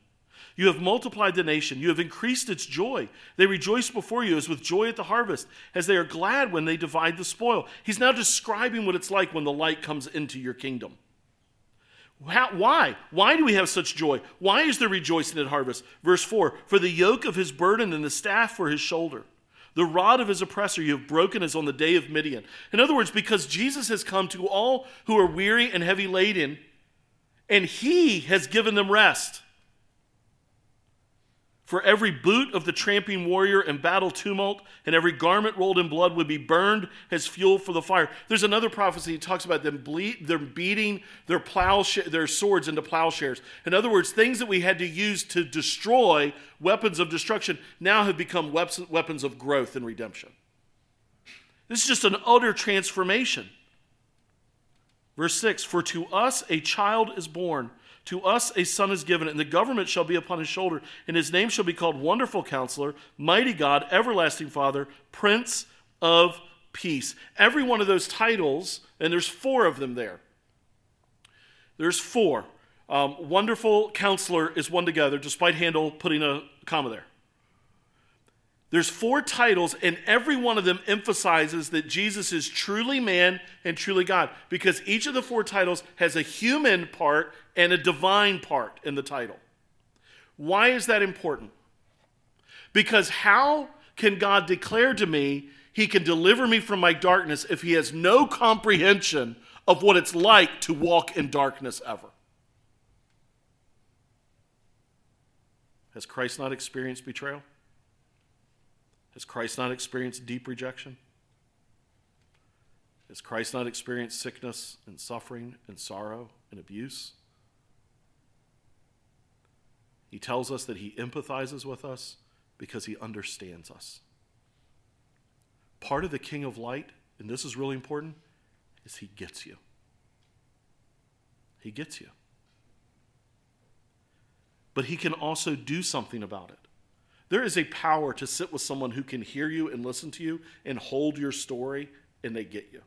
You have multiplied the nation. You have increased its joy. They rejoice before you as with joy at the harvest, as they are glad when they divide the spoil. He's now describing what it's like when the light comes into your kingdom. How, why? Why do we have such joy? Why is there rejoicing at harvest? Verse 4 For the yoke of his burden and the staff for his shoulder. The rod of his oppressor you have broken as on the day of Midian. In other words, because Jesus has come to all who are weary and heavy laden, and he has given them rest. For every boot of the tramping warrior and battle tumult, and every garment rolled in blood would be burned as fuel for the fire. There's another prophecy that talks about them they're beating their plow their swords into plowshares. In other words, things that we had to use to destroy weapons of destruction now have become weapons of growth and redemption. This is just an utter transformation. Verse 6 For to us a child is born to us a son is given, and the government shall be upon his shoulder, and his name shall be called Wonderful Counselor, Mighty God, Everlasting Father, Prince of peace. Every one of those titles, and there's four of them there. There's four. Um, wonderful counselor is one together, despite Handel putting a comma there. There's four titles, and every one of them emphasizes that Jesus is truly man and truly God, because each of the four titles has a human part and a divine part in the title. Why is that important? Because how can God declare to me he can deliver me from my darkness if he has no comprehension of what it's like to walk in darkness ever? Has Christ not experienced betrayal? Has Christ not experienced deep rejection? Has Christ not experienced sickness and suffering and sorrow and abuse? He tells us that he empathizes with us because he understands us. Part of the King of Light, and this is really important, is he gets you. He gets you. But he can also do something about it. There is a power to sit with someone who can hear you and listen to you and hold your story and they get you.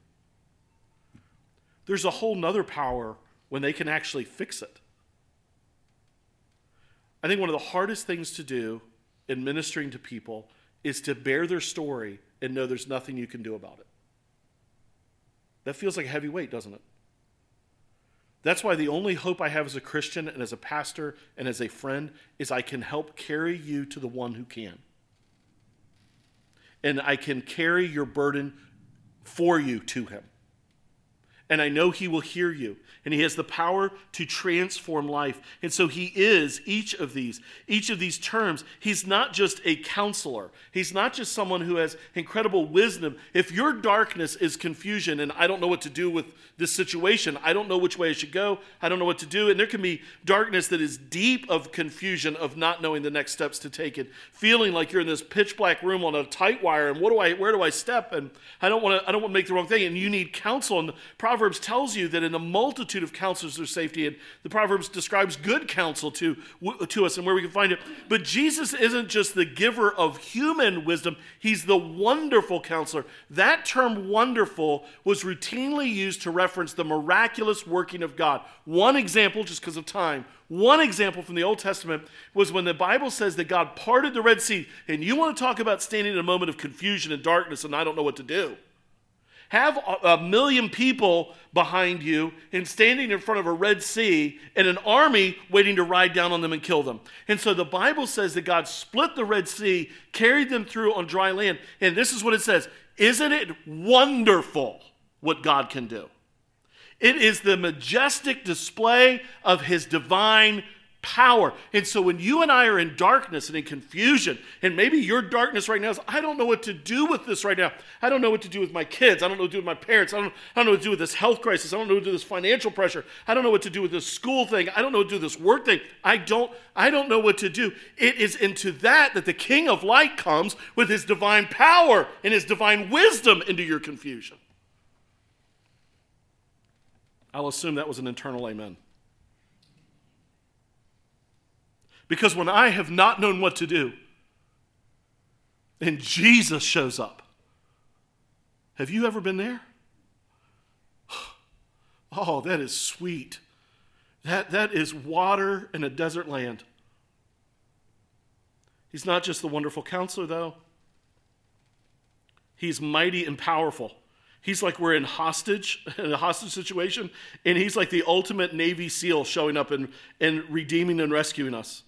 There's a whole nother power when they can actually fix it. I think one of the hardest things to do in ministering to people is to bear their story and know there's nothing you can do about it. That feels like a heavy weight, doesn't it? That's why the only hope I have as a Christian and as a pastor and as a friend is I can help carry you to the one who can. And I can carry your burden for you to him. And I know he will hear you and he has the power to transform life. And so he is each of these, each of these terms. He's not just a counselor. He's not just someone who has incredible wisdom. If your darkness is confusion and I don't know what to do with this situation, I don't know which way I should go, I don't know what to do, and there can be darkness that is deep of confusion of not knowing the next steps to take it, feeling like you're in this pitch black room on a tight wire and what do I where do I step and I don't want to I don't want to make the wrong thing and you need counsel and Proverbs tells you that in a multitude of counselors there's safety. And the Proverbs describes good counsel to, to us and where we can find it. But Jesus isn't just the giver of human wisdom, he's the wonderful counselor. That term wonderful was routinely used to reference the miraculous working of God. One example, just because of time, one example from the Old Testament was when the Bible says that God parted the Red Sea. And you want to talk about standing in a moment of confusion and darkness and I don't know what to do. Have a, million people behind you and standing in front of a Red Sea and an army waiting to ride down on them and kill them. And so the Bible says that God split the Red Sea, carried them through on dry land. And this is what it says Isn't it wonderful what God can do? It is the majestic display of his divine power. And so when you and I are in darkness and in confusion, and maybe your darkness right now is, I don't know what to do with this right now. I don't know what to do with my kids. I don't know what to do with my parents. I don't, I don't know what to do with this health crisis. I don't know what to do with this financial pressure. I don't know what to do with this school thing. I don't know what to do with this work thing. I don't, I don't know what to do. It is into that that the King of Light comes with his divine power and his divine wisdom into your confusion. I'll assume that was an internal amen. Because when I have not known what to do, and Jesus shows up, have you ever been there? Oh, that is sweet. That, that is water in a desert land. He's not just the wonderful counselor, though. He's mighty and powerful. He's like we're in hostage, in a hostage situation, and he's like the ultimate Navy SEAL showing up and, and redeeming and rescuing us.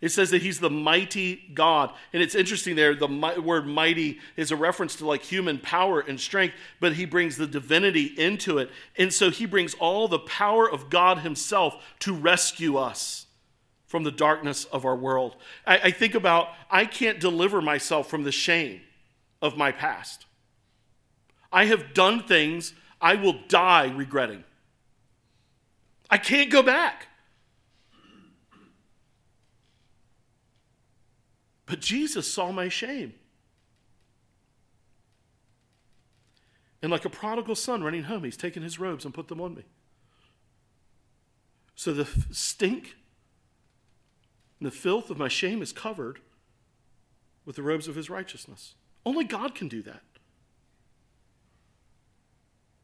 It says that he's the mighty God. And it's interesting there, the word mighty is a reference to like human power and strength, but he brings the divinity into it. And so he brings all the power of God himself to rescue us from the darkness of our world. I, I think about, I can't deliver myself from the shame of my past. I have done things I will die regretting. I can't go back. But Jesus saw my shame. And like a prodigal son running home, he's taken his robes and put them on me. So the stink and the filth of my shame is covered with the robes of his righteousness. Only God can do that.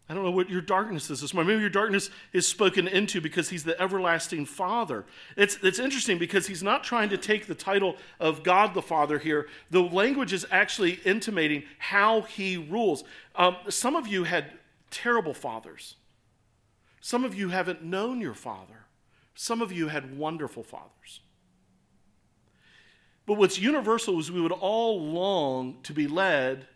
I don't know what your darkness is this morning. Maybe your darkness is spoken into because he's the everlasting Father. It's, it's interesting because he's not trying to take the title of God the Father here. The language is actually intimating how he rules. Um, some of you had terrible fathers, some of you haven't known your father, some of you had wonderful fathers. But what's universal is we would all long to be led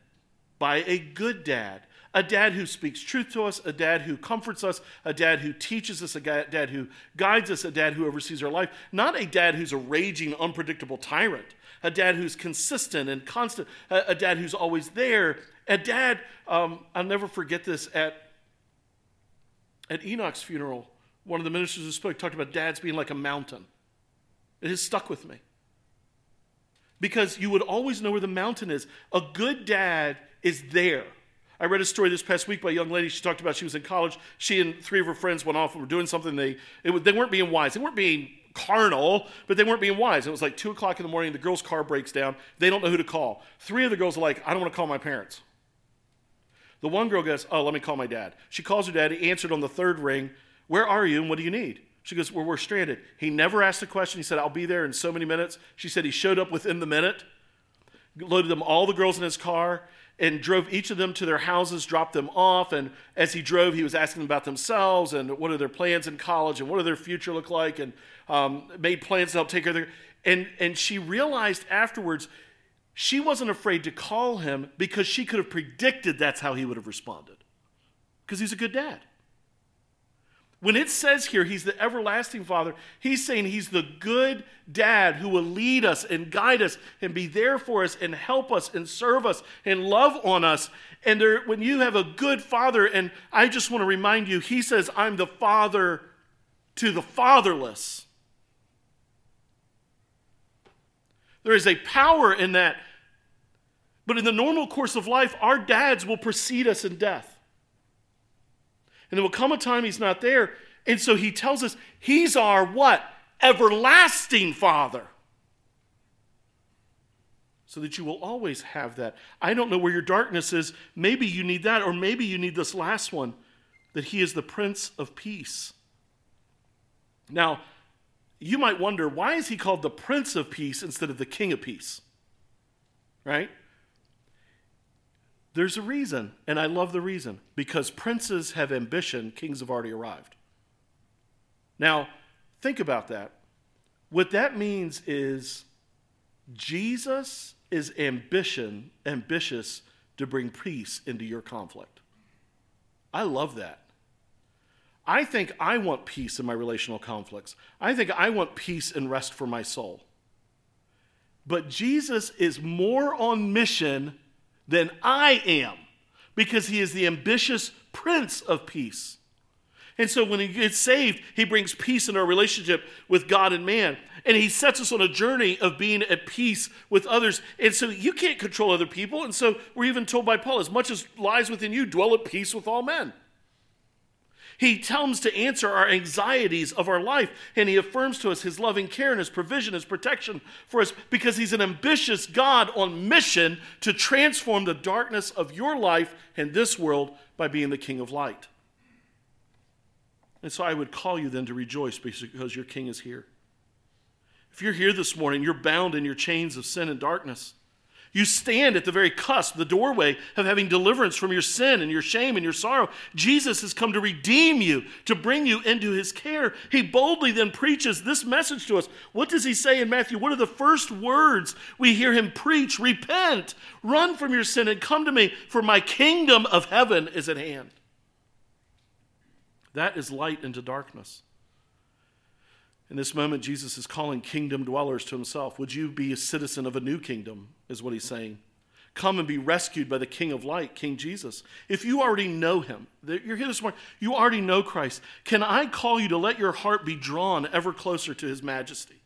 by a good dad a dad who speaks truth to us, a dad who comforts us, a dad who teaches us, a dad who guides us, a dad who oversees our life. Not a dad who's a raging, unpredictable tyrant, a dad who's consistent and constant, a, dad who's always there. A dad, um, I'll never forget this at, at Enoch's funeral. One of the ministers who spoke talked about dads being like a mountain. It has stuck with me. Because you would always know where the mountain is. A good dad is there I read a story this past week by a young lady. She talked about she was in college. She and three of her friends went off and were doing something. They, it, they weren't being wise. They weren't being carnal, but they weren't being wise. It was like 2 o'clock in the morning. The girl's car breaks down. They don't know who to call. Three of the girls are like, I don't want to call my parents. The one girl goes, Oh, let me call my dad. She calls her dad. He answered on the third ring, Where are you and what do you need? She goes, Well, we're stranded. He never asked a question. He said, I'll be there in so many minutes. She said he showed up within the minute, loaded them, all the girls in his car and drove each of them to their houses, dropped them off. And as he drove, he was asking them about themselves and what are their plans in college and what does their future look like, and um, made plans to help take care of their. And, and she realized afterwards she wasn't afraid to call him because she could have predicted that's how he would have responded because he's a good dad. When it says here he's the everlasting father, he's saying he's the good dad who will lead us and guide us and be there for us and help us and serve us and love on us. And there, when you have a good father, and I just want to remind you, he says, I'm the father to the fatherless. There is a power in that. But in the normal course of life, our dads will precede us in death. And there will come a time he's not there. And so he tells us he's our what? Everlasting Father. So that you will always have that. I don't know where your darkness is. Maybe you need that, or maybe you need this last one that he is the Prince of Peace. Now, you might wonder why is he called the Prince of Peace instead of the King of Peace? Right? There's a reason, and I love the reason. Because princes have ambition, kings have already arrived. Now, think about that. What that means is Jesus is ambition, ambitious to bring peace into your conflict. I love that. I think I want peace in my relational conflicts. I think I want peace and rest for my soul. But Jesus is more on mission than I am because he is the ambitious Prince of Peace. And so when he gets saved, he brings peace in our relationship with God and man. And he sets us on a journey of being at peace with others. And so you can't control other people. And so we're even told by Paul, as much as lies within you, dwell at peace with all men. He comes to answer our anxieties of our life, and he affirms to us his loving care and his provision, his protection for us, because he's an ambitious God on mission to transform the darkness of your life and this world by being the King of light. And so I would call you then to rejoice because your King is here. If you're here this morning, you're bound in your chains of sin and darkness. You stand at the very cusp, the doorway of having deliverance from your sin and your shame and your sorrow. Jesus has come to redeem you, to bring you into his care. He boldly then preaches this message to us. What does he say in Matthew? What are the first words we hear him preach? Repent, run from your sin, and come to me, for my kingdom of heaven is at hand. That is light into darkness. In this moment, Jesus is calling kingdom dwellers to himself. Would you be a citizen of a new kingdom, is what he's saying. Come and be rescued by the King of light, King Jesus. If you already know him, you're here this morning, you already know Christ. Can I call you to let your heart be drawn ever closer to his majesty?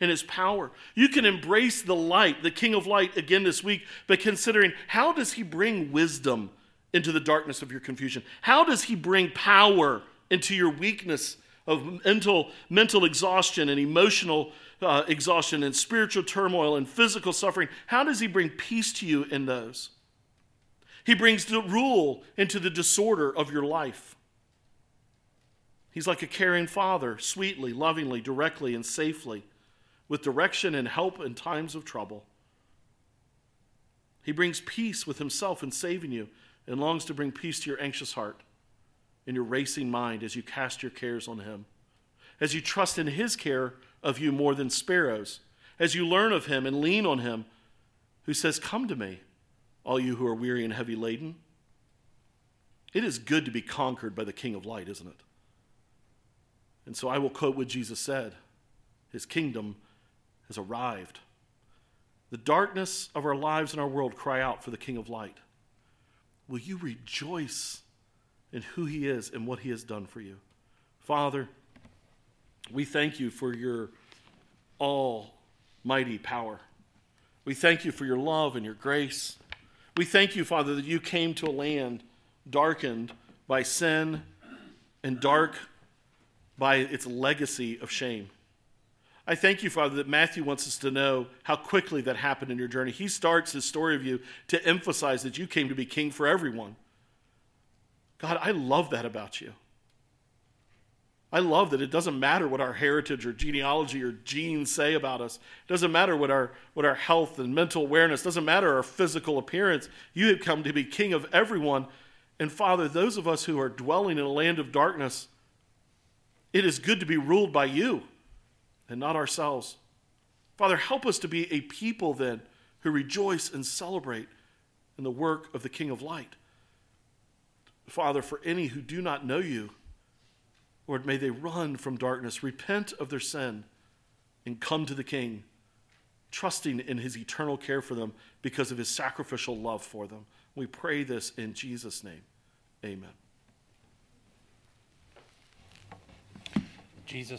and his power. You can embrace the light, the King of Light, again this week, but considering how does he bring wisdom into the darkness of your confusion? How does he bring power into your weakness of mental, mental exhaustion and emotional uh, exhaustion and spiritual turmoil and physical suffering, how does he bring peace to you in those? He brings the rule into the disorder of your life. He's like a caring father, sweetly, lovingly, directly, and safely, with direction and help in times of trouble. He brings peace with himself in saving you and longs to bring peace to your anxious heart and your racing mind as you cast your cares on him. As you trust in his care of you more than sparrows, as you learn of him and lean on him, who says, Come to me, all you who are weary and heavy laden. It is good to be conquered by the King of light, isn't it? And so I will quote what Jesus said His kingdom has arrived. The darkness of our lives and our world cry out for the King of light. Will you rejoice in who He is and what He has done for you? Father, we thank you for your almighty power. We thank you for your love and your grace. We thank you, Father, that you came to a land darkened by sin and dark by its legacy of shame. I thank you, Father, that Matthew wants us to know how quickly that happened in your journey. He starts his story of you to emphasize that you came to be king for everyone. God, I love that about you. I love that it doesn't matter what our heritage or genealogy or genes say about us. It doesn't matter what our, what our health and mental awareness, it doesn't matter our physical appearance. You have come to be king of everyone. And Father, those of us who are dwelling in a land of darkness, it is good to be ruled by you and not ourselves. Father, help us to be a people then who rejoice and celebrate in the work of the King of Light. Father, for any who do not know you, Lord, may they run from darkness, repent of their sin, and come to the King, trusting in his eternal care for them because of his sacrificial love for them. We pray this in Jesus' name. Amen. Jesus